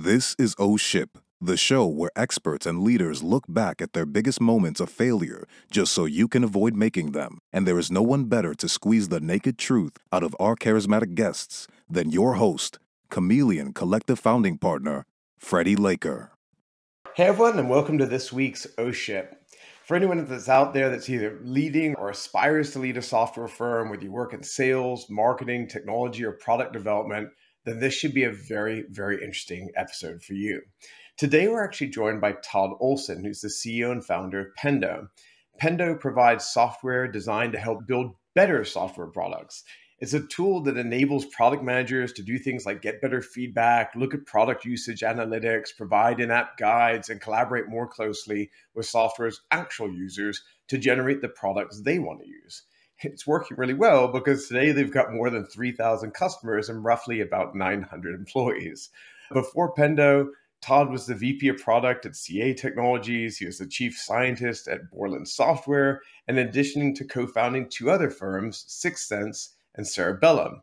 This is O Ship, the show where experts and leaders look back at their biggest moments of failure just so you can avoid making them. And there is no one better to squeeze the naked truth out of our charismatic guests than your host, Chameleon Collective founding partner, Freddie Laker. Hey everyone, and welcome to this week's O Ship. For anyone that's out there that's either leading or aspires to lead a software firm, whether you work in sales, marketing, technology, or product development, then this should be a very, very interesting episode for you. Today, we're actually joined by Todd Olson, who's the CEO and founder of Pendo. Pendo provides software designed to help build better software products. It's a tool that enables product managers to do things like get better feedback, look at product usage analytics, provide in app guides, and collaborate more closely with software's actual users to generate the products they want to use. It's working really well because today they've got more than 3,000 customers and roughly about 900 employees. Before Pendo, Todd was the VP of product at CA Technologies. He was the chief scientist at Borland Software, and in addition to co founding two other firms, Sixth Sense and Cerebellum.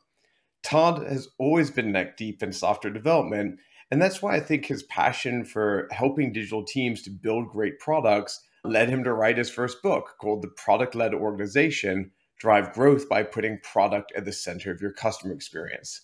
Todd has always been neck deep in software development, and that's why I think his passion for helping digital teams to build great products led him to write his first book called The Product Led Organization Drive Growth by Putting Product at the Center of Your Customer Experience.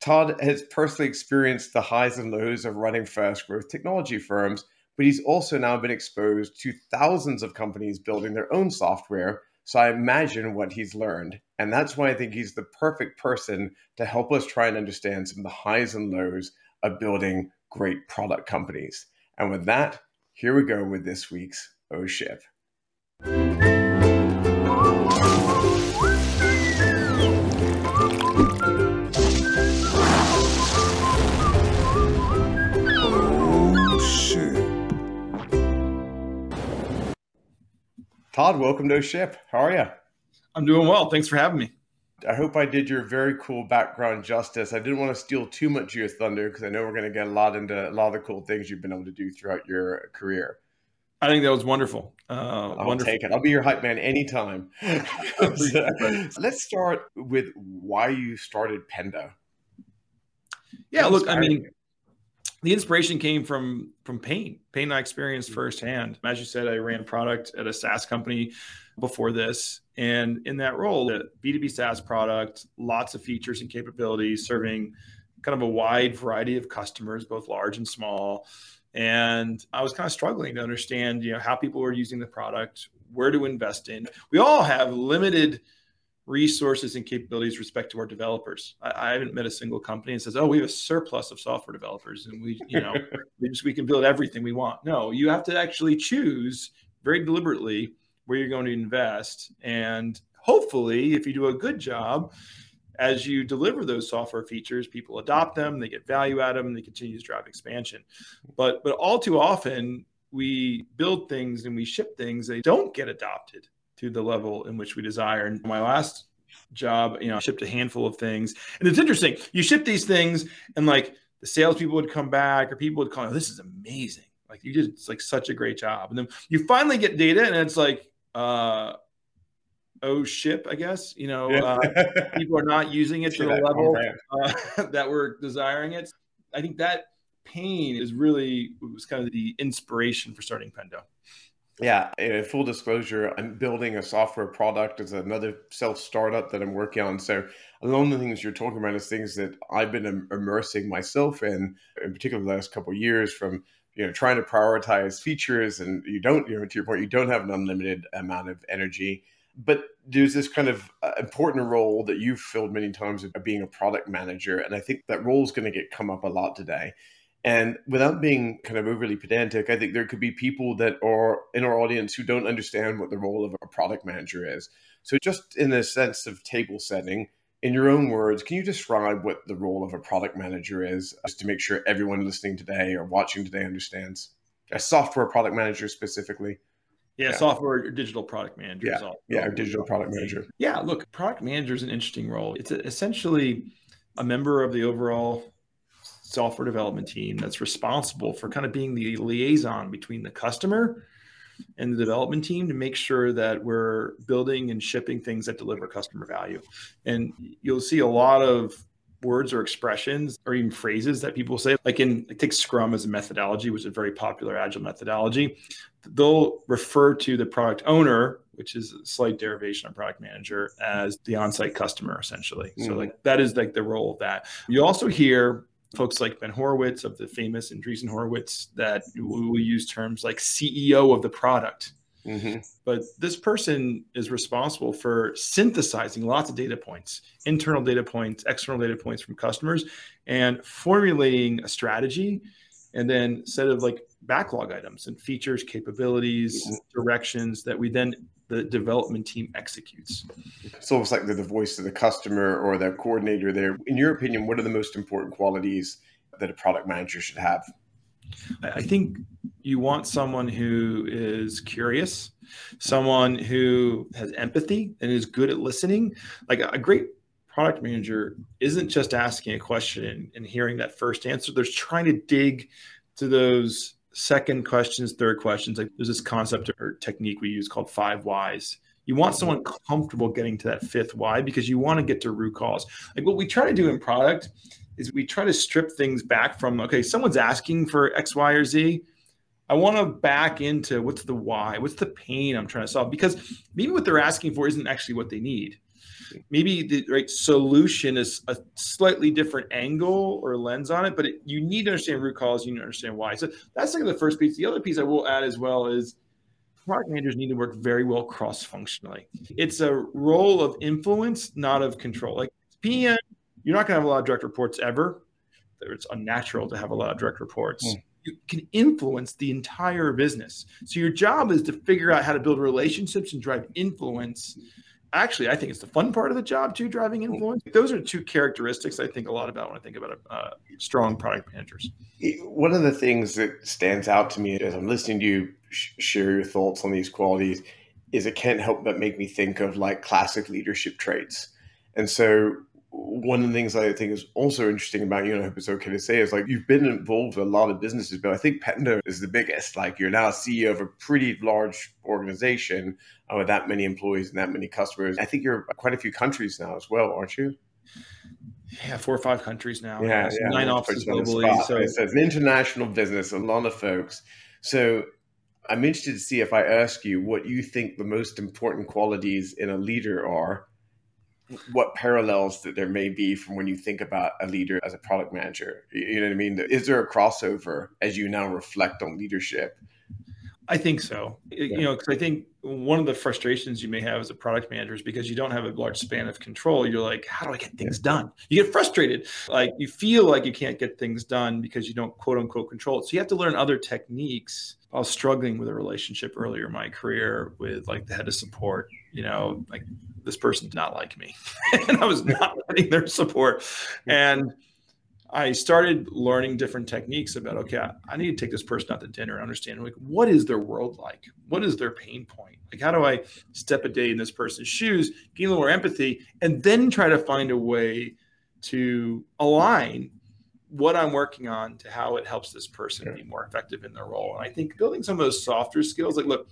Todd has personally experienced the highs and lows of running fast growth technology firms, but he's also now been exposed to thousands of companies building their own software so I imagine what he's learned. And that's why I think he's the perfect person to help us try and understand some of the highs and lows of building great product companies. And with that, here we go with this week's O Ship. Oh, Todd, welcome to Ship. How are you? I'm doing well. Thanks for having me. I hope I did your very cool background justice. I didn't want to steal too much of your thunder because I know we're going to get a lot into a lot of the cool things you've been able to do throughout your career. I think that was wonderful. Uh, I'll wonderful. take it. I'll be your hype man anytime. let's start with why you started Pendo. Yeah, look, I mean, the inspiration came from from pain pain i experienced firsthand as you said i ran product at a saas company before this and in that role the b2b saas product lots of features and capabilities serving kind of a wide variety of customers both large and small and i was kind of struggling to understand you know how people were using the product where to invest in we all have limited resources and capabilities respect to our developers. I, I, haven't met a single company that says, "Oh, we have a surplus of software developers, and we, you know, we just we can build everything we want." No, you have to actually choose very deliberately where you're going to invest, and hopefully, if you do a good job. As you deliver those software features, people adopt them, they get value out of them, and they continue to drive expansion. But but all too often, we build things and we ship things they don't get adopted to the level in which we desire. And my last job, you know, I shipped a handful of things. And it's interesting. You ship these things and like the salespeople would come back or people would call, oh, this is amazing. Like you did like such a great job. And then you finally get data and it's like, uh, oh ship, I guess, you know, yeah. uh, people are not using it to the level uh, that we're desiring it. I think that pain is really was kind of the inspiration for starting Pendo. Yeah, full disclosure, I'm building a software product as another self startup that I'm working on. So, a lot of the things you're talking about is things that I've been immersing myself in, in particular the last couple of years from you know trying to prioritize features and you don't you know to your point you don't have an unlimited amount of energy but there's this kind of uh, important role that you've filled many times of being a product manager and i think that role is going to get come up a lot today and without being kind of overly pedantic, I think there could be people that are in our audience who don't understand what the role of a product manager is. So, just in a sense of table setting, in your own words, can you describe what the role of a product manager is, just to make sure everyone listening today or watching today understands? A software product manager specifically. Yeah, yeah. software digital product manager. Yeah, yeah, digital product manager. Yeah, look, product manager is an interesting role. It's essentially a member of the overall software development team that's responsible for kind of being the liaison between the customer and the development team to make sure that we're building and shipping things that deliver customer value. And you'll see a lot of words or expressions or even phrases that people say. Like in like take Scrum as a methodology, which is a very popular agile methodology. They'll refer to the product owner, which is a slight derivation of product manager, as the on-site customer, essentially. Mm-hmm. So like that is like the role of that. You also hear folks like Ben Horowitz of the famous Andreessen Horowitz that will use terms like CEO of the product. Mm-hmm. But this person is responsible for synthesizing lots of data points, internal data points, external data points from customers, and formulating a strategy and then set of like backlog items and features, capabilities, mm-hmm. directions that we then the development team executes. It's almost like they're the voice of the customer or the coordinator there. In your opinion, what are the most important qualities that a product manager should have? I think you want someone who is curious, someone who has empathy and is good at listening. Like a great product manager isn't just asking a question and hearing that first answer. They're trying to dig to those second questions, third questions. Like there's this concept or technique we use called five whys. You want someone comfortable getting to that fifth why because you want to get to root cause. Like what we try to do in product is we try to strip things back from okay, someone's asking for X, Y, or Z. I want to back into what's the why, what's the pain I'm trying to solve because maybe what they're asking for isn't actually what they need maybe the right solution is a slightly different angle or lens on it, but it, you need to understand root cause. You need to understand why. So that's like the first piece. The other piece I will add as well is product managers need to work very well cross functionally. It's a role of influence, not of control. Like PM, you're not going to have a lot of direct reports ever. It's unnatural to have a lot of direct reports. Mm. Can influence the entire business. So your job is to figure out how to build relationships and drive influence. Actually i think it's the fun part of the job too driving influence. Those are two characteristics i think a lot about when i think about uh, strong product managers. One of the things that stands out to me as i'm listening to you sh- share your thoughts on these qualities is it can't help but make me think of like classic leadership traits. And so one of the things I think is also interesting about you, and I hope it's okay to say, is like you've been involved with a lot of businesses, but I think Pendo is the biggest. Like you're now CEO of a pretty large organization uh, with that many employees and that many customers. I think you're quite a few countries now as well, aren't you? Yeah, four or five countries now. Yeah, yeah nine offices globally. So. so it's an international business, a lot of folks. So I'm interested to see if I ask you what you think the most important qualities in a leader are what parallels that there may be from when you think about a leader as a product manager. You know what I mean? Is there a crossover as you now reflect on leadership? I think so. Yeah. You know, because I think one of the frustrations you may have as a product manager is because you don't have a large span of control. You're like, how do I get things done? You get frustrated. Like you feel like you can't get things done because you don't quote unquote control it. So you have to learn other techniques. I was struggling with a relationship earlier in my career with like the head of support. You know, like this person did not like me and I was not getting their support. And I started learning different techniques about, okay, I, I, need to take this person out to dinner and understand like what is their world like? What is their pain point? Like how do I step a day in this person's shoes, gain a little more empathy, and then try to find a way to align what I'm working on to how it helps this person be more effective in their role. And I think building some of those softer skills, like look,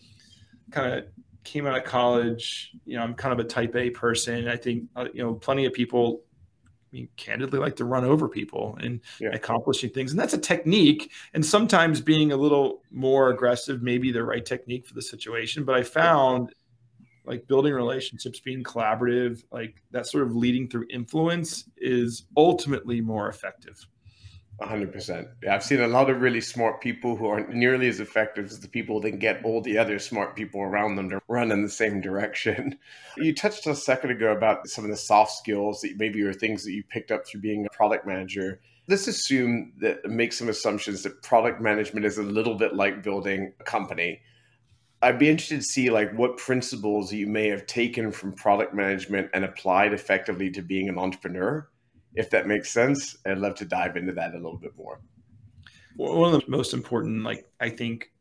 kind of came out of college, you know, I'm kind of a type A person. I think, uh, you know, plenty of people I mean, candidly like to run over people and yeah. accomplishing things. And that's a technique. And sometimes being a little more aggressive may be the right technique for the situation. But I found like building relationships, being collaborative, like that sort of leading through influence is ultimately more effective. 100%. I've seen a lot of really smart people who aren't nearly as effective as the people that get all the other smart people around them to run in the same direction. You touched a second ago about some of the soft skills that maybe are things that you picked up through being a product manager. Let's assume that make some assumptions that product management is a little bit like building a company. I'd be interested to see like what principles you may have taken from product management and applied effectively to being an entrepreneur if that makes sense. I'd love to dive into that a little bit more. One of the most important, like I think,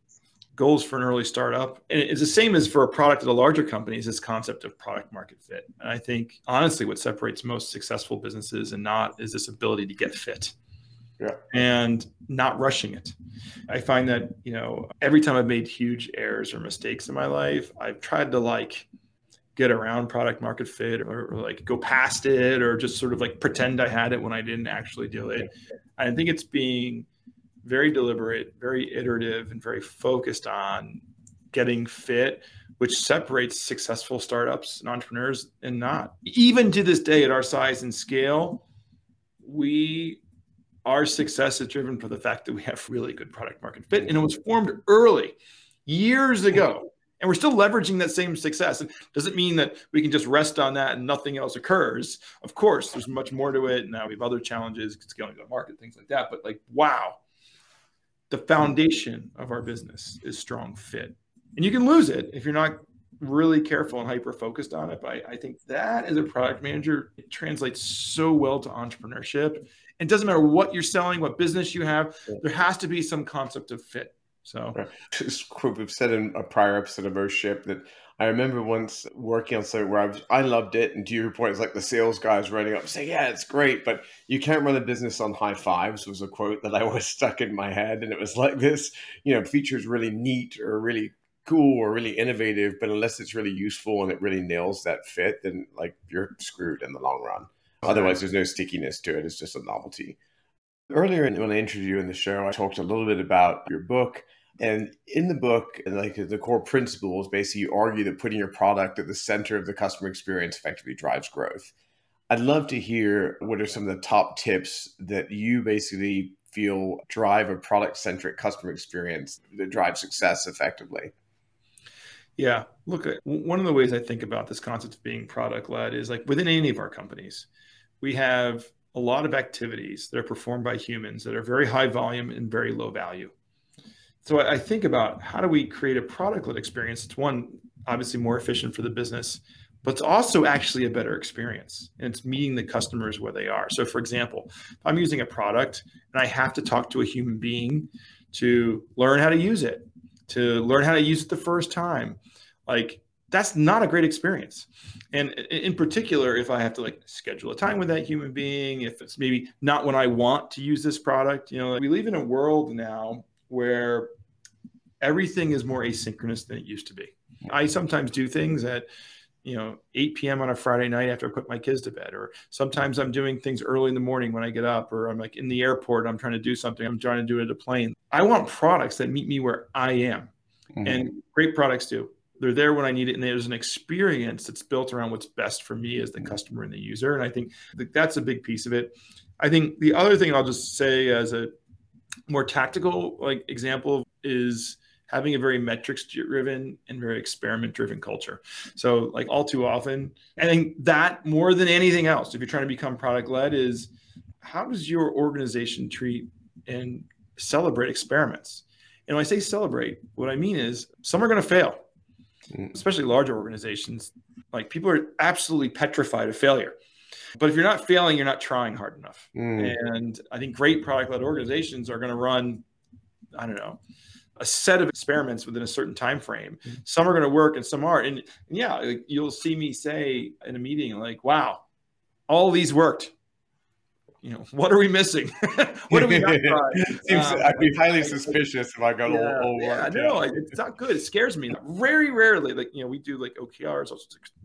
goals for an early startup, and it's the same as for a product at a larger company, is this concept of product market fit. And I think honestly, what separates most successful businesses and not is this ability to get fit. Yeah. and not rushing it. I find that, you know, every time I've made huge errors or mistakes in my life, I've tried to like get around product market fit or, or, like go past it or just sort of like pretend I had it when I didn't actually do it. I think it's being very deliberate, very iterative, and very focused on getting fit, which separates successful startups and entrepreneurs and not. Even to this day, at our size and scale, we our success is driven for the fact that we have really good product market fit and it was formed early years ago and we're still leveraging that same success. It doesn't mean that we can just rest on that and nothing else occurs? Of course there's much more to it. Now we have other challenges scaling to the market things like that. But like wow the foundation of our business is strong fit. And you can lose it if you're not really careful and hyper focused on it. But I, I think that as a product manager it translates so well to entrepreneurship. It doesn't matter what you're selling what business you have there has to be some concept of fit so right. we've said in a prior episode of O Ship that I remember once working on something where I, was, I loved it, and to your point, it's like the sales guys running up saying, "Yeah, it's great, but you can't run a business on high fives Was a quote that I was stuck in my head, and it was like this: you know, features really neat or really cool or really innovative, but unless it's really useful and it really nails that fit, then like you're screwed in the long run. Otherwise, there's no stickiness to it. It's just a novelty. Earlier, when I interviewed you in the show, I talked a little bit about your book and in the book, like the core principles, basically you argue that putting your product at the center of the customer experience effectively drives growth. I'd love to hear what are some of the top tips that you basically feel drive a product centric customer experience that drives success effectively. Yeah, look, uh, one of the ways I think about this concept of being product led is like within any of our companies, we have a lot of activities that are performed by humans that are very high volume and very low value so I think about how do we create a product-led experience? It's one obviously more efficient for the business, but it's also actually a better experience and it's meeting the customers where they are. So for example, if I'm using a product and I have to talk to a human being to learn how to use it, to learn how to use it the first time, like that's not a great experience. And in particular, if I have to like schedule a time with that human being, if it's maybe not when I want to use this product, you know, we live in a world now where everything is more asynchronous than it used to be. I sometimes do things at you know 8 p.m. on a Friday night after I put my kids to bed, or sometimes I'm doing things early in the morning when I get up, or I'm like in the airport, I'm trying to do something, I'm trying to do it at a plane. I want products that meet me where I am, mm-hmm. and great products do. They're there when I need it, and there's an experience that's built around what's best for me as the customer and the user. And I think that's a big piece of it. I think the other thing I'll just say as a more tactical like example is having a very metrics driven and very experiment driven culture. So like all too often, I think that more than anything else, if you're trying to become product led is how does your organization treat and celebrate experiments? And when I say celebrate, what I mean is some are going to fail, mm. especially larger organizations. Like people are absolutely petrified of failure. But if you're not failing, you're not trying hard enough. Mm. And I think great product led organizations are going to run, I don't know, a set of experiments within a certain time frame. Mm-hmm. Some are going to work and some aren't. And, and yeah, like you'll see me say in a meeting, like, wow, all these worked. You know, what are we missing? what are we not Seems, um, I'd be highly suspicious if I got yeah, all, all yeah, work. No, yeah. it's not good. It scares me. Very rarely, like you know, we do like OKRs,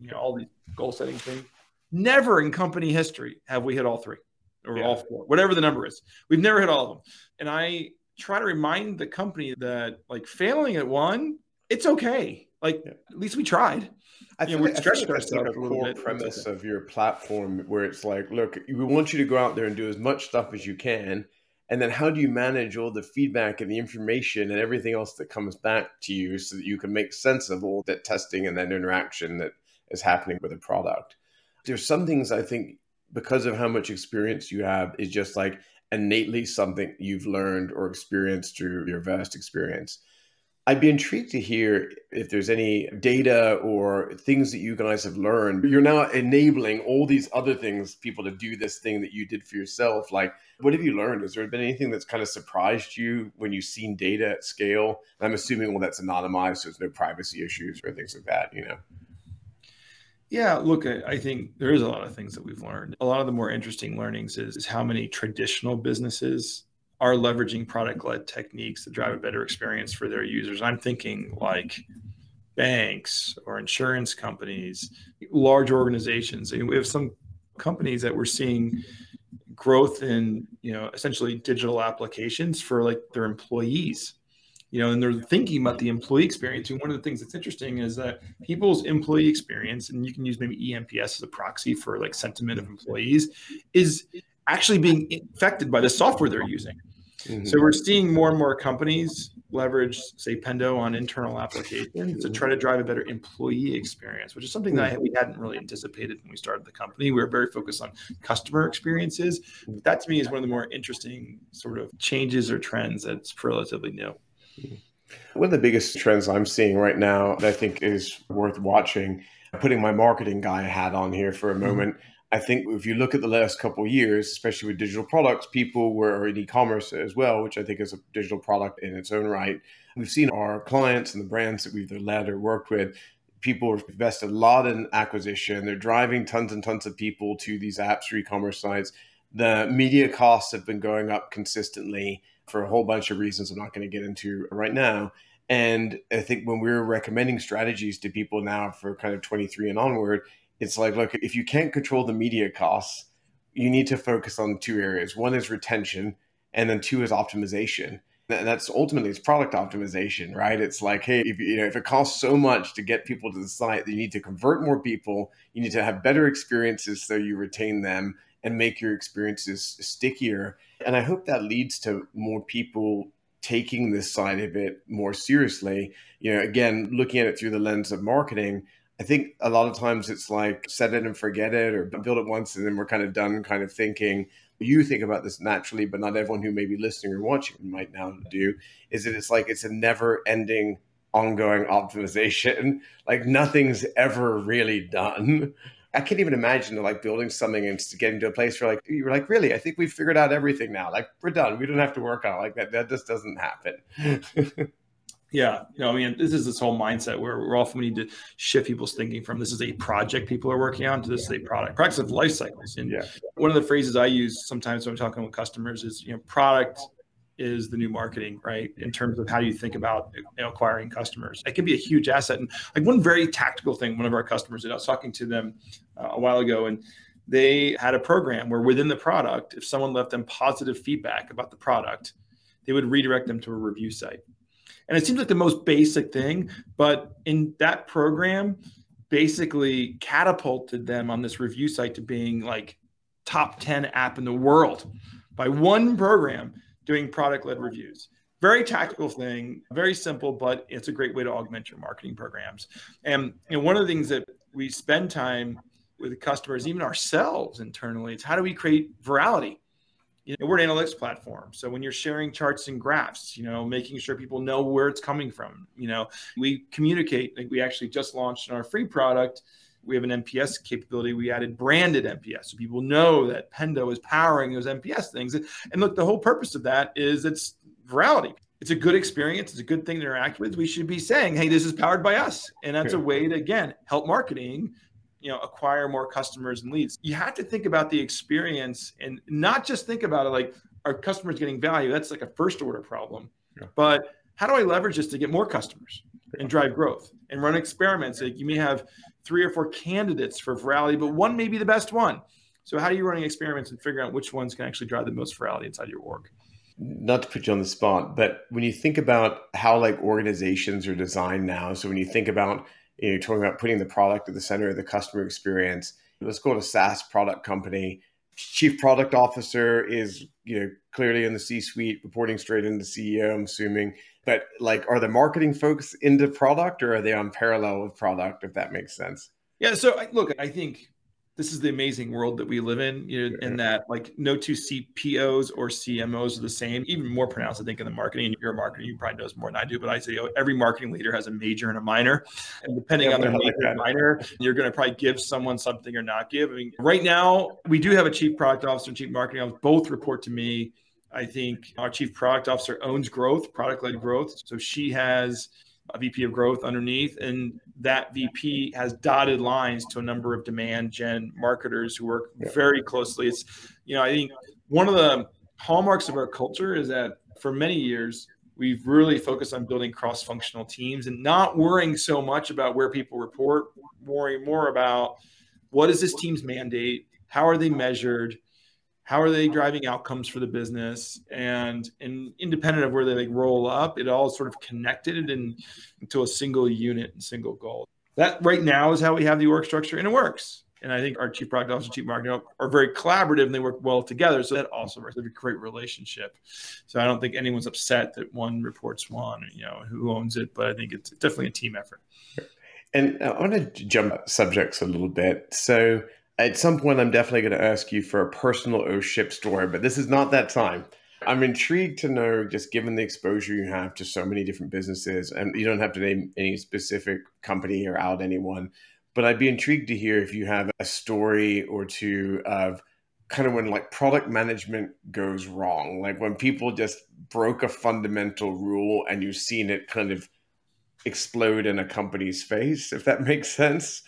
you know, all these goal setting things. Never in company history have we hit all three or yeah. all four, whatever the number is. We've never hit all of them. And I try to remind the company that like failing at one, it's okay. Like yeah. at least we tried. I think stretched ourselves a core bit. premise of your platform where it's like, look, we want you to go out there and do as much stuff as you can. And then how do you manage all the feedback and the information and everything else that comes back to you so that you can make sense of all that testing and that interaction that is happening with a product? There's some things I think because of how much experience you have is just like innately something you've learned or experienced through your vast experience. I'd be intrigued to hear if there's any data or things that you guys have learned. You're now enabling all these other things, people to do this thing that you did for yourself. Like, what have you learned? Has there been anything that's kind of surprised you when you've seen data at scale? I'm assuming, well, that's anonymized, so there's no privacy issues or things like that, you know? Yeah, look, I think there is a lot of things that we've learned. A lot of the more interesting learnings is, is how many traditional businesses are leveraging product led techniques to drive a better experience for their users. I'm thinking like banks or insurance companies, large organizations. We have some companies that we're seeing growth in, you know, essentially digital applications for like their employees. You know, and they're thinking about the employee experience. And one of the things that's interesting is that people's employee experience, and you can use maybe eNPS as a proxy for like sentiment of employees, is actually being affected by the software they're using. Mm-hmm. So we're seeing more and more companies leverage, say, Pendo on internal applications to try to drive a better employee experience, which is something that we hadn't really anticipated when we started the company. We were very focused on customer experiences. But that to me is one of the more interesting sort of changes or trends that's relatively new. One of the biggest trends I'm seeing right now that I think is worth watching, putting my marketing guy hat on here for a mm-hmm. moment. Mm-hmm I think if you look at the last couple of years, especially with digital products, people were in e-commerce as well, which I think is a digital product in its own right. We've seen our clients and the brands that we've led or worked with, people have invested a lot in acquisition. They're driving tons and tons of people to these apps or e-commerce sites. The media costs have been going up consistently for a whole bunch of reasons I'm not going to get into right now. And I think when we're recommending strategies to people now for kind of 23 and onward, it's like, look, if you can't control the media costs, you need to focus on two areas. One is retention, and then two is optimization. And that's ultimately it's product optimization, right? It's like, hey, if you know, if it costs so much to get people to the site, you need to convert more people. You need to have better experiences so you retain them and make your experiences stickier. And I hope that leads to more people taking this side of it more seriously. You know, again, looking at it through the lens of marketing, I think a lot of times it's like set it and forget it or build it once and then we're kind of done kind of thinking. You think about this naturally, but not everyone who may be listening or watching might now do. Is that it's like it's a never ending ongoing optimization. Like nothing's ever really done. I can't even imagine like building something and getting to a place where like you're like, really, I think we've figured out everything now. Like we're done. We don't have to work on it. like that. That just doesn't happen. Yeah, you know, I mean, this is this whole mindset where we're often we need to shift people's thinking from this is a project people are working on to this is a product. Products of life cycles. And yeah. one of the phrases I use sometimes when I'm talking with customers is, you know, product is the new marketing, right? In terms of how you think about you know, acquiring customers, it can be a huge asset. And like one very tactical thing, one of our customers, and I was talking to them uh, a while ago, and they had a program where within the product, if someone left them positive feedback about the product, they would redirect them to a review site. And it seems like the most basic thing, but in that program, basically catapulted them on this review site to being like top 10 app in the world by one program doing product led reviews. Very tactical thing, very simple, but it's a great way to augment your marketing programs. And, and one of the things that we spend time with customers, even ourselves internally, it's how do we create virality? you know, we're an analytics platform. So when you're sharing charts and graphs, you know, making sure people know where it's coming from, you know, we communicate. Like we actually just launched in our free product. We have an NPS capability. We added branded NPS, So people know that Pendo is powering those NPS things. And look, the whole purpose of that is it's virality. It's a good experience. It's a good thing to interact with. We should be saying, hey, this is powered by us. And that's a way to, again, help marketing you know acquire more customers and leads you have to think about the experience and not just think about it like our customers getting value that's like a first order problem yeah. but how do i leverage this to get more customers and drive growth and run experiments like you may have three or four candidates for virality but one may be the best one so how are you running experiments and figure out which ones can actually drive the most virality inside your org not to put you on the spot but when you think about how like organizations are designed now so when you think about you're talking about putting the product at the center of the customer experience. Let's go to a SaaS product company. Chief product officer is, you know, clearly in the C-suite, reporting straight into CEO. I'm assuming, but like, are the marketing folks into product, or are they on parallel with product? If that makes sense. Yeah. So look, I think this is the amazing world that we live in, you know, in that like no two CPOs or CMOs are the same. Even more pronounced, I think, in the marketing. You're a marketer, you probably knows more than I do, but I say oh, every marketing leader has a major and a minor, and depending yeah, on their major and minor, you're going to probably give someone something or not give. I mean, right now we do have a chief product officer and chief marketing officer both report to me. I think our chief product officer owns growth, product led growth, so she has a VP of growth underneath, and that VP has dotted lines to a number of demand gen marketers who work very closely. It's, you know, I think one of the hallmarks of our culture is that for many years, we've really focused on building cross-functional teams and not worrying so much about where people report, worrying more about what is this team's mandate, how are they measured, how are they driving outcomes for the business, and and independent of where they like roll up, it all sort of connected in, into a single unit and single goal. That right now is how we have the org structure, and it works. And I think our chief product officer, chief marketing are very collaborative and they work well together. So that also works. They great relationship. So I don't think anyone's upset that one reports one, you know, who owns it, but I think it's definitely a team effort. And I want to jump subjects a little bit. So at some point, I'm definitely going to ask you for a personal O ship story, but this is not that time. I'm intrigued to know, just given the exposure you have to so many different businesses, and you don't have to name any specific company or out anyone, but I'd be intrigued to hear if you have a story or two of kind of when like product management goes wrong, like when people just broke a fundamental rule and you've seen it kind of explode in a company's face, if that makes sense.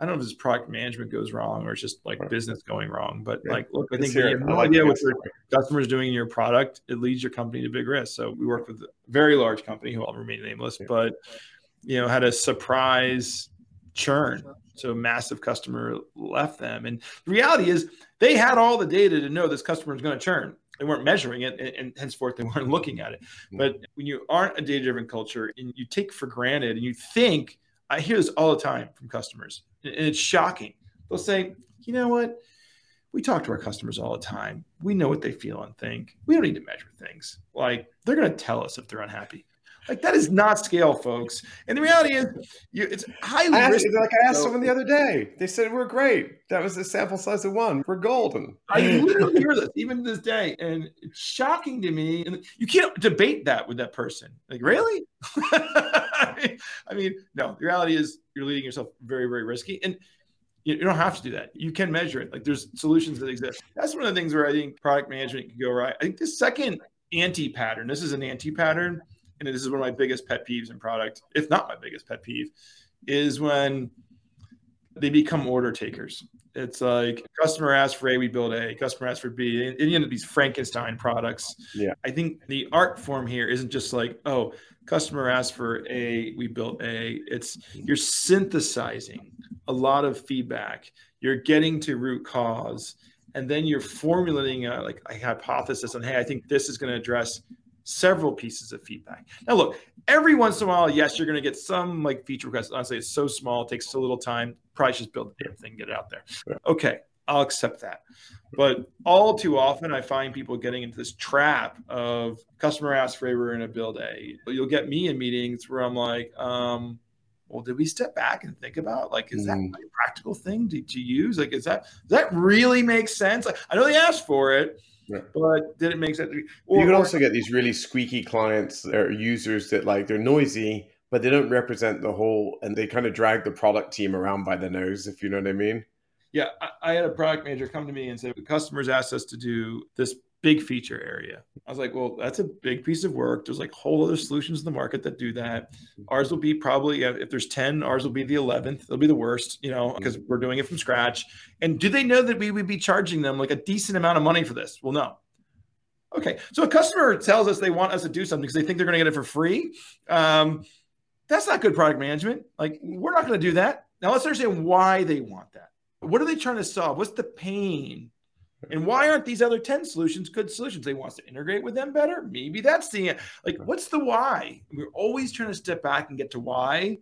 I don't know if it's product management goes wrong or it's just like right. business going wrong. But yeah. like, look, I think you have no like idea what your customers doing in your product, it leads your company to big risk. So we work with a very large company who I'll remain nameless, yeah. but you know, had a surprise churn. So massive customer left them. And the reality is they had all the data to know this customer is going to churn. They weren't measuring it and, and henceforth they weren't looking at it. Mm-hmm. But when you aren't a data driven culture and you take for granted and you think, I hear this all the time from customers, and it's shocking. They'll say, you know what? We talk to our customers all the time. We know what they feel and think. We don't need to measure things. Like they're going to tell us if they're unhappy. Like that is not scale, folks. And the reality is, you, it's highly I asked, Like I asked so, someone the other day, they said we're great. That was the sample size of one. We're golden. I literally hear this even to this day, and it's shocking to me. And you can't debate that with that person. Like, really? I mean, no. The reality is, you're leading yourself very, very risky, and you, don't have to do that. You can measure it. Like, there's solutions that exist. That's one of the things where I think product management can go right. I think the second anti pattern. This is an anti pattern and this is one of my biggest pet peeves in product, if not my biggest pet peeve, is when they become order takers. It's like customer asks for A, we build A. Customer asks for B, and, you end up these Frankenstein products. Yeah, I think the art form here isn't just like, oh, customer asks for A, we built A. It's mm-hmm. you're synthesizing a lot of feedback. You're getting to root cause, and then you're formulating a, like a hypothesis on, hey, I think this is going to address several pieces of feedback. Now, look, every once in a while, yes, you're going to get some like feature requests. Honestly, it's so small, it takes so little time. Probably just build the damn thing, get it out there. Yeah. Okay, I'll accept that. But all too often, I find people getting into this trap of customer asks for we're in a build A. You'll get me in meetings where I'm like, um, well, did we step back and think about like, is mm. that a practical thing to, to use? Like, is that does that really make sense? Like, I know they asked for it, yeah. But did it make sense? Or, you can also get these really squeaky clients or users that like they're noisy, but they don't represent the whole, and they kind of drag the product team around by the nose, if you know what I mean. Yeah, I, I had a product manager come to me and say, "The customers asked us to do this big feature area. I was like, well, that's a big piece of work. There's like whole other solutions in the market that do that. Ours will be probably if there's 10, ours will be the 11th. They'll be the worst, you know, because we're doing it from scratch. And do they know that we would be charging them like a decent amount of money for this? Well, no. Okay. So a customer tells us they want us to do something because they think they're going to get it for free. Um, that's not good product management. Like we're not going to do that. Now let's understand why they want that. What are they trying to solve? What's the pain? And why aren't these other 10 solutions good solutions? They want to integrate with them better. Maybe that's the like, what's the why? We're always trying to step back and get to why.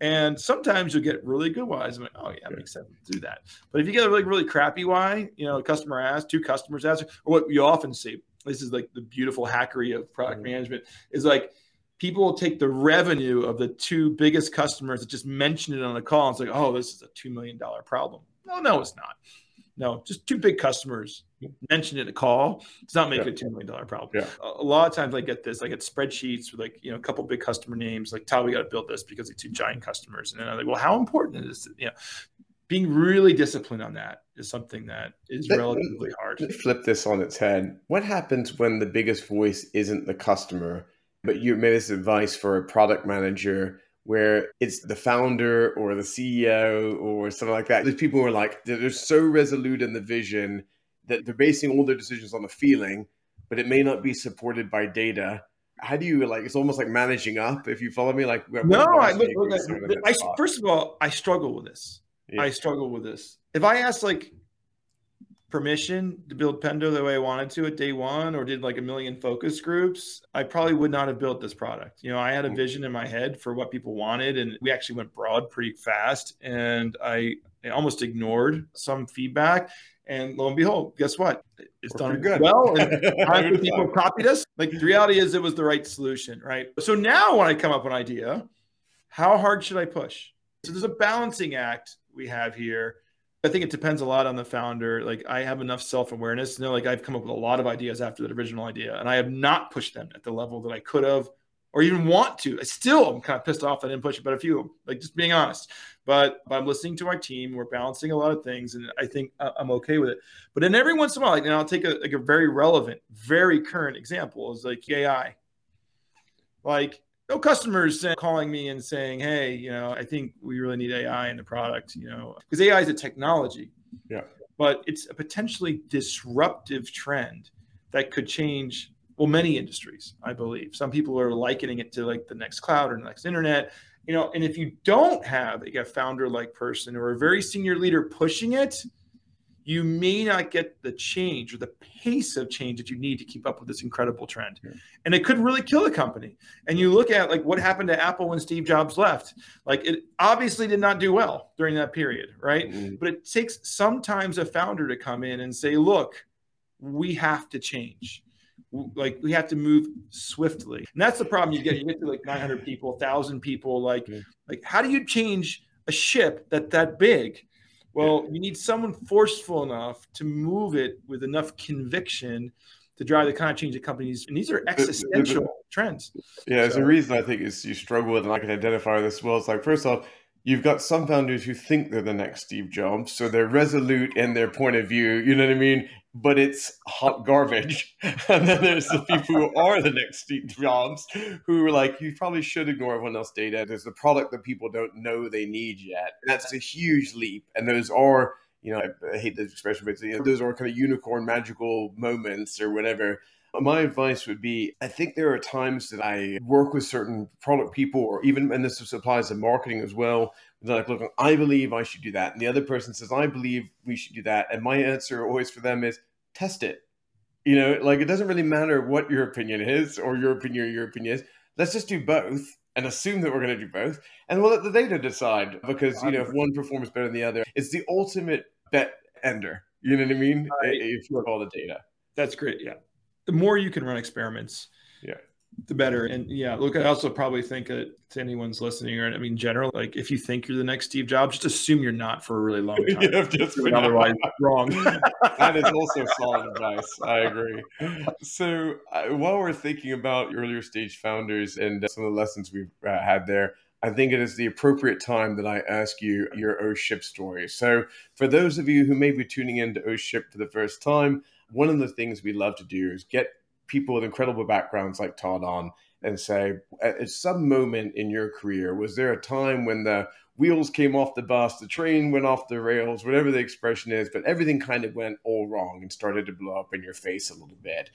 And sometimes you'll get really good whys. I'm like, oh yeah, it makes sense to do that. But if you get a really, really crappy why, you know, a customer asks, two customers ask, or what you often see, this is like the beautiful hackery of product mm-hmm. management, is like people will take the revenue of the two biggest customers that just mentioned it on a call and say, oh, this is a $2 million problem. No, no, it's not. No, just two big customers mentioned in a call does not make yeah. it a $2 million problem. Yeah. A, lot of times I get this, I get spreadsheets with like, you know, a couple big customer names, like, Tal, we got to build this because it's two giant customers. And then I'm like, well, how important is it? You know, being really disciplined on that is something that is let, relatively hard. Flip this on its head. What happens when the biggest voice isn't the customer, but you made this advice for a product manager where it's the founder or the CEO or something like that. There's people who are like, they're so resolute in the vision that they're basing all their decisions on the feeling, but it may not be supported by data. how do you like? It's almost like managing up. If you follow me, like no, I, look, look, I, I first of all, I struggle with this. Yeah. I struggle with this. If I ask like permission to build Pendo the way I wanted to at day one, or did like a million focus groups, I probably would not have built this product. You know, I had a mm. vision in my head for what people wanted, and we actually went broad pretty fast. And I, I almost ignored some feedback. And lo and behold, guess what? It's We're done good. well. And people copied us. Like the reality is, it was the right solution, right? So now, when I come up with an idea, how hard should I push? So there's a balancing act we have here. I think it depends a lot on the founder. Like I have enough self awareness to know, like I've come up with a lot of ideas after that original idea, and I have not pushed them at the level that I could have, or even want to. I still am kind of pissed off that I didn't push it, but a few, like just being honest. But, but I'm listening to our team. We're balancing a lot of things, and I think I'm okay with it. But then every once in a while, like, I'll take a, like a very relevant, very current example is like AI. Like no customers calling me and saying, "Hey, you know, I think we really need AI in the product," you know, because AI is a technology. Yeah. But it's a potentially disruptive trend that could change well many industries, I believe. Some people are likening it to like the next cloud or the next internet, you know, and if you don't have a founder like person or a very senior leader pushing it, you may not get the change or the pace of change that you need to keep up with this incredible trend. Yeah. And it could really kill a company. And you look at like what happened to Apple when Steve Jobs left. Like it obviously did not do well during that period, right? Mm-hmm. But it takes sometimes a founder to come in and say, "Look, we have to change." like we have to move swiftly and that's the problem you get you get to like 900 people 1000 people like like how do you change a ship that that big well, you need someone forceful enough to move it with enough conviction to drive the kind of change that companies and these are existential the, the, trends. Yeah, there's a reason I think is you struggle with, and I can identify this well. It's like first off, you've got some founders who think they're the next Steve Jobs, so they're resolute in their point of view. You know what I mean? But it's hot garbage. and then there's the people who are the next Jobs, who are like, you probably should ignore everyone else's data. There's the product that people don't know they need yet. That's a huge leap. And those are, you know, I, hate the expression, but you know, those are kind of unicorn magical moments or whatever my advice would be I think there are times that I work with certain product people, or even, and this applies to marketing as well. They're like, look, I believe I should do that. And the other person says, I believe we should do that. And my answer always for them is test it. You know, like it doesn't really matter what your opinion is or your opinion or your opinion is. Let's just do both and assume that we're going to do both. And we'll let the data decide because, you know, if one performs better than the other, it's the ultimate bet ender. You know what I mean? If you have all the data. That's great. Yeah the more you can run experiments, yeah, the better. And yeah, look, I also probably think that to anyone's listening, or I mean, general, like if you think you're the next Steve Jobs, just assume you're not for a really long time. have just otherwise wrong. that is also solid advice. I agree. So uh, while we're thinking about earlier stage founders and uh, some of the lessons we've uh, had there. I think it is the appropriate time that I ask you your O Ship story. So, for those of you who may be tuning in to O Ship for the first time, one of the things we love to do is get people with incredible backgrounds like Todd on and say, at some moment in your career, was there a time when the wheels came off the bus, the train went off the rails, whatever the expression is, but everything kind of went all wrong and started to blow up in your face a little bit?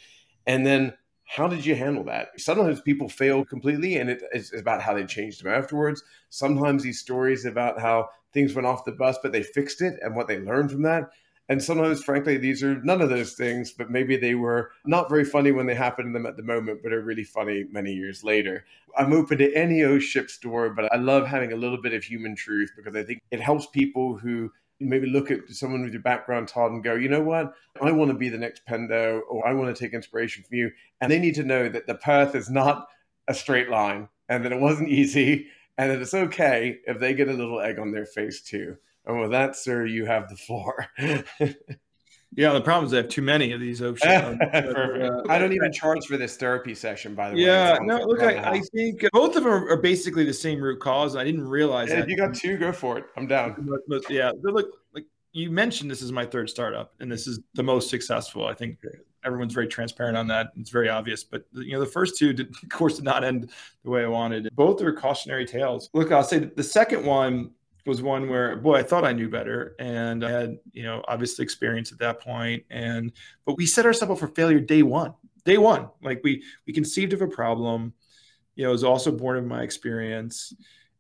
And then how did you handle that? Sometimes people fail completely, and it's about how they changed them afterwards. Sometimes these stories about how things went off the bus, but they fixed it and what they learned from that. And sometimes, frankly, these are none of those things, but maybe they were not very funny when they happened to them at the moment, but are really funny many years later. I'm open to any O ship story, but I love having a little bit of human truth because I think it helps people who maybe look at someone with your background, Todd, and go, you know what? I want to be the next Pendo, or I want to take inspiration from you. And they need to know that the path is not a straight line and that it wasn't easy and that it's okay if they get a little egg on their face too. And with that, sir, you have the floor. yeah, the problem is I have too many of these options. Perfect. Uh, I don't even charge for this therapy session, by the yeah, way. Yeah, no, look, I, I, think both of them are basically the same root cause. I didn't realize yeah, that. If you got two, go for it. I'm down. But, but yeah, look, like you mentioned, this is my third startup, and this is the most successful. I think everyone's very transparent on that. It's very obvious. But you know, the first two, did, of course, did not end the way I wanted. Both are cautionary tales. Look, I'll say the second one was one where boy i thought i knew better and i had you know obviously experience at that point and but we set ourselves up for failure day one day one. Like we we conceived of a problem. You know, it was also born of my experience.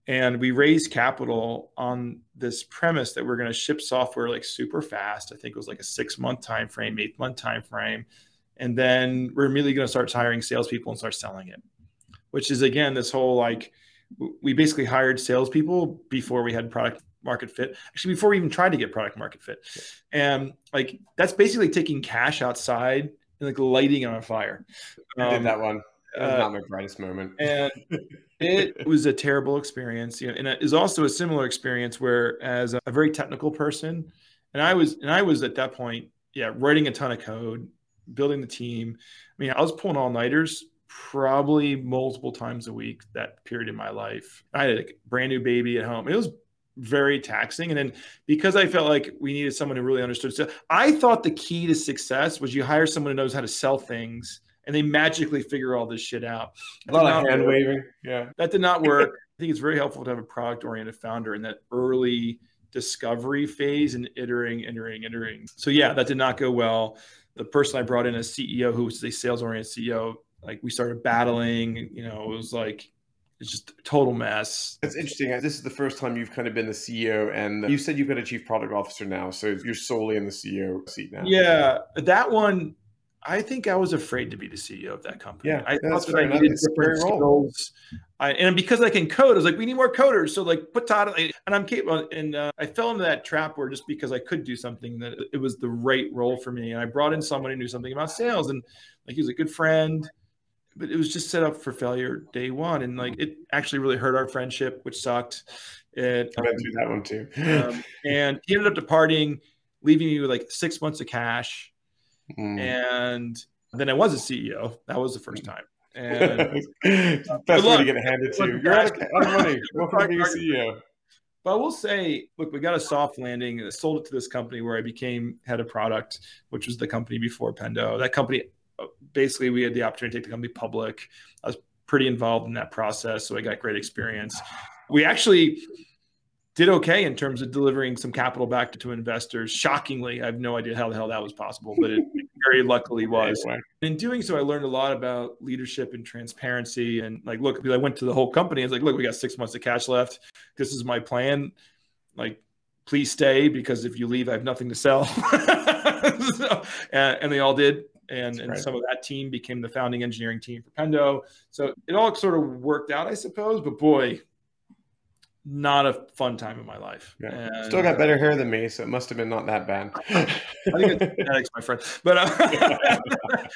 And we raised capital on this premise that we're going to ship software like super fast. I think it was like a six month time frame, eight month time frame, and then we're immediately going to start hiring salespeople and start selling it. Which is again this whole like we basically hired salespeople before we had product market fit. Actually, before we even tried to get product market fit, and like that's basically taking cash outside and like lighting on a fire. Um, I did that one. That was uh, not my brightest moment. And it was a terrible experience. You know, and it is also a similar experience where, as a very technical person, and I was, and I was at that point, yeah, writing a ton of code, building the team. I mean, I was pulling all nighters probably multiple times a week that period in my life. I had a brand new baby at home. It was very taxing. And then because I felt like we needed someone who really understood, so I thought the key to success was you hire someone who knows how to sell things and they magically figure all this shit out. That a lot of hand waving. Yeah. That did not work. I think it's very helpful to have a product oriented founder in that early discovery phase and iterating, iterating, iterating. So yeah, that did not go well. The person I brought in as CEO, who was a sales oriented CEO, like we started battling, you know, it was like it's just a total mess. It's interesting. This is the first time you've kind of been the CEO, and you said you've got a chief product officer now, so you're solely in the CEO seat now. Yeah, that one I think I was afraid to be the CEO of that company. Yeah, I thought that I needed different skills. I, and because I can code, I was like, we need more coders. So like, put Todd, and I'm capable. And uh, I fell into that trap where just because I could do something, that it was the right role for me. And I brought in someone who knew something about sales, and like he was a good friend, but it was just set up for failure day one. And like, it actually really hurt our friendship, which sucked. It, I went through that one too. um, and he ended up departing, leaving me with like six months of cash Mm. And then I was a CEO. That was the first time. And best way to get handed to you. You're out of, money. Welcome to being a CEO. But I will say, look, we got a soft landing. I sold it to this company where I became head of product, which was the company before Pendo. That company, basically, we had the opportunity to take the company public. I was pretty involved in that process, so I got great experience. We actually did okay in terms of delivering some capital back to, to investors. Shockingly, I have no idea how the hell that was possible, but it very luckily was. In doing so, I learned a lot about leadership and transparency. And like, look, I went to the whole company. I was like, look, we got six months of cash left. This is my plan. Like, please stay because if you leave, I have nothing to sell. so, and, and, they all did. And, and some of that team became the founding engineering team for Pendo. So it all sort of worked out, I suppose. But boy, not a fun time in my life. Yeah. And, Still got better hair than me, so it must have been not that bad. I think it's genetics, my friend. But uh,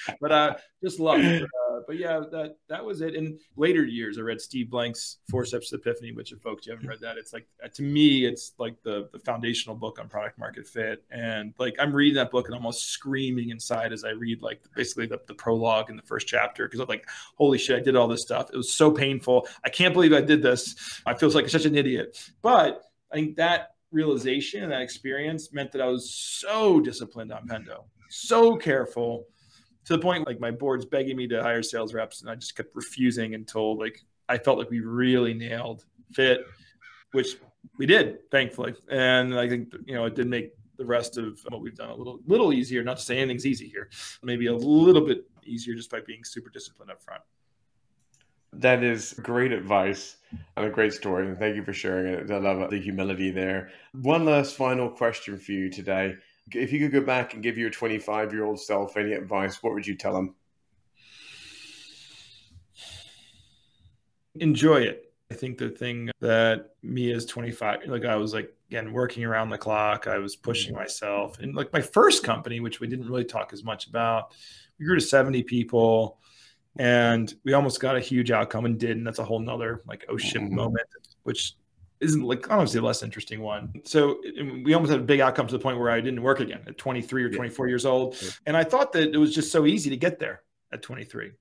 but uh, just luck. But, uh, but, yeah, that that was it. In later years, I read Steve Blank's Four Steps to Epiphany. Which, if folks you haven't read that, it's like uh, to me, it's like the the foundational book on product market fit. And like I'm reading that book and almost screaming inside as I read like basically the, the prologue in the first chapter because I'm like, holy shit, I did all this stuff. It was so painful. I can't believe I did this. I feel like such an idiot. But I think that realization and that experience meant that I was so disciplined on Pendo, so careful to the point like my board's begging me to hire sales reps and I just kept refusing until like I felt like we really nailed fit, which we did, thankfully. And I think you know it did make the rest of what we've done a little little easier. Not to say anything's easy here, maybe a little bit easier just by being super disciplined up front. That is great advice and a great story. And thank you for sharing it. I love the humility there. One last final question for you today. If you could go back and give your 25 year old self any advice, what would you tell him? Enjoy it. I think the thing that me as 25, like I was like, again, working around the clock, I was pushing myself. And like my first company, which we didn't really talk as much about, we grew to 70 people and we almost got a huge outcome and did and that's a whole nother like oh shit mm-hmm. moment which isn't like honestly a less interesting one so we almost had a big outcome to the point where i didn't work again at 23 or 24 yeah. years old yeah. and i thought that it was just so easy to get there at 23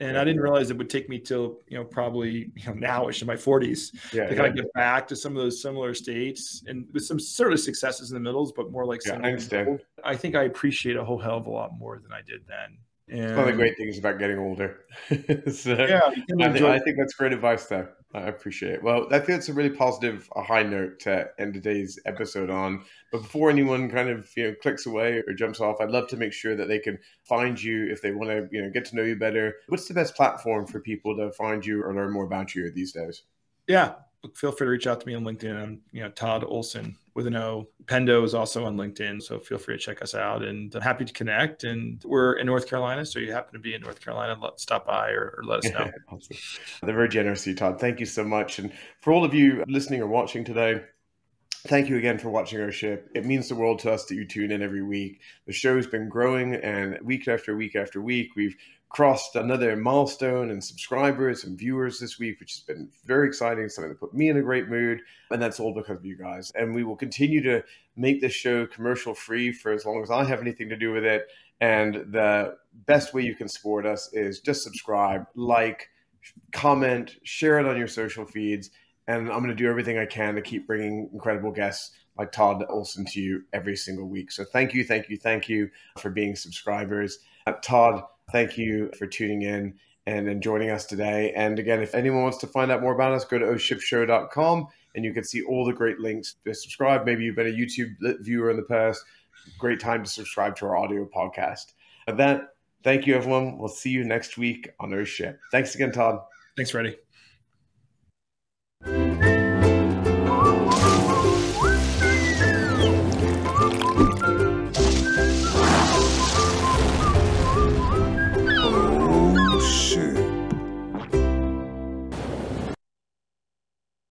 and I didn't realize it would take me till you know probably you know nowish in my 40s yeah, to kind of get back to some of those similar states and with some sort of successes in the middles, but more like yeah, I understand. I think I appreciate a whole hell of a lot more than I did then And one of the great things about getting older. so yeah, I think, I think, that's great advice, though. I appreciate it. Well, I think it's a really positive, a high note to end today's episode on. But before anyone kind of you know clicks away or jumps off, I'd love to make sure that they can find you if they want to you know get to know you better. What's the best platform for people to find you or learn more about you these days? Yeah, feel free to reach out to me on LinkedIn. I'm you know Todd Olson with an O. Pendo is also on LinkedIn, so feel free to check us out. And I'm happy to connect. And we're in North Carolina, so you happen to be in North Carolina, let, stop by or, or let us know. awesome. They're very generous, you, Todd. Thank you so much. And for all of you listening or watching today, Thank you again for watching our ship. It means the world to us that you tune in every week. The show's been growing, and week after week after week, we've crossed another milestone and subscribers and viewers this week, which has been very exciting, something that put me in a great mood. And that's all because of you guys. And we will continue to make this show commercial free for as long as I have anything to do with it. And the best way you can support us is just subscribe, like, comment, share it on your social feeds. And I'm going to do everything I can to keep bringing incredible guests like Todd Olson to you every single week. So thank you, thank you, thank you for being subscribers. Uh, Todd, Thank you for tuning in and, joining us today. And again, if anyone wants to find out more about us, go to ohshipshow.com and you can see all the great links to subscribe. Maybe you've been a YouTube viewer in the past. Great time to subscribe to our audio podcast. And that, thank you, everyone. We'll see you next week on Oship. Thanks again, Todd. Thanks, Freddie.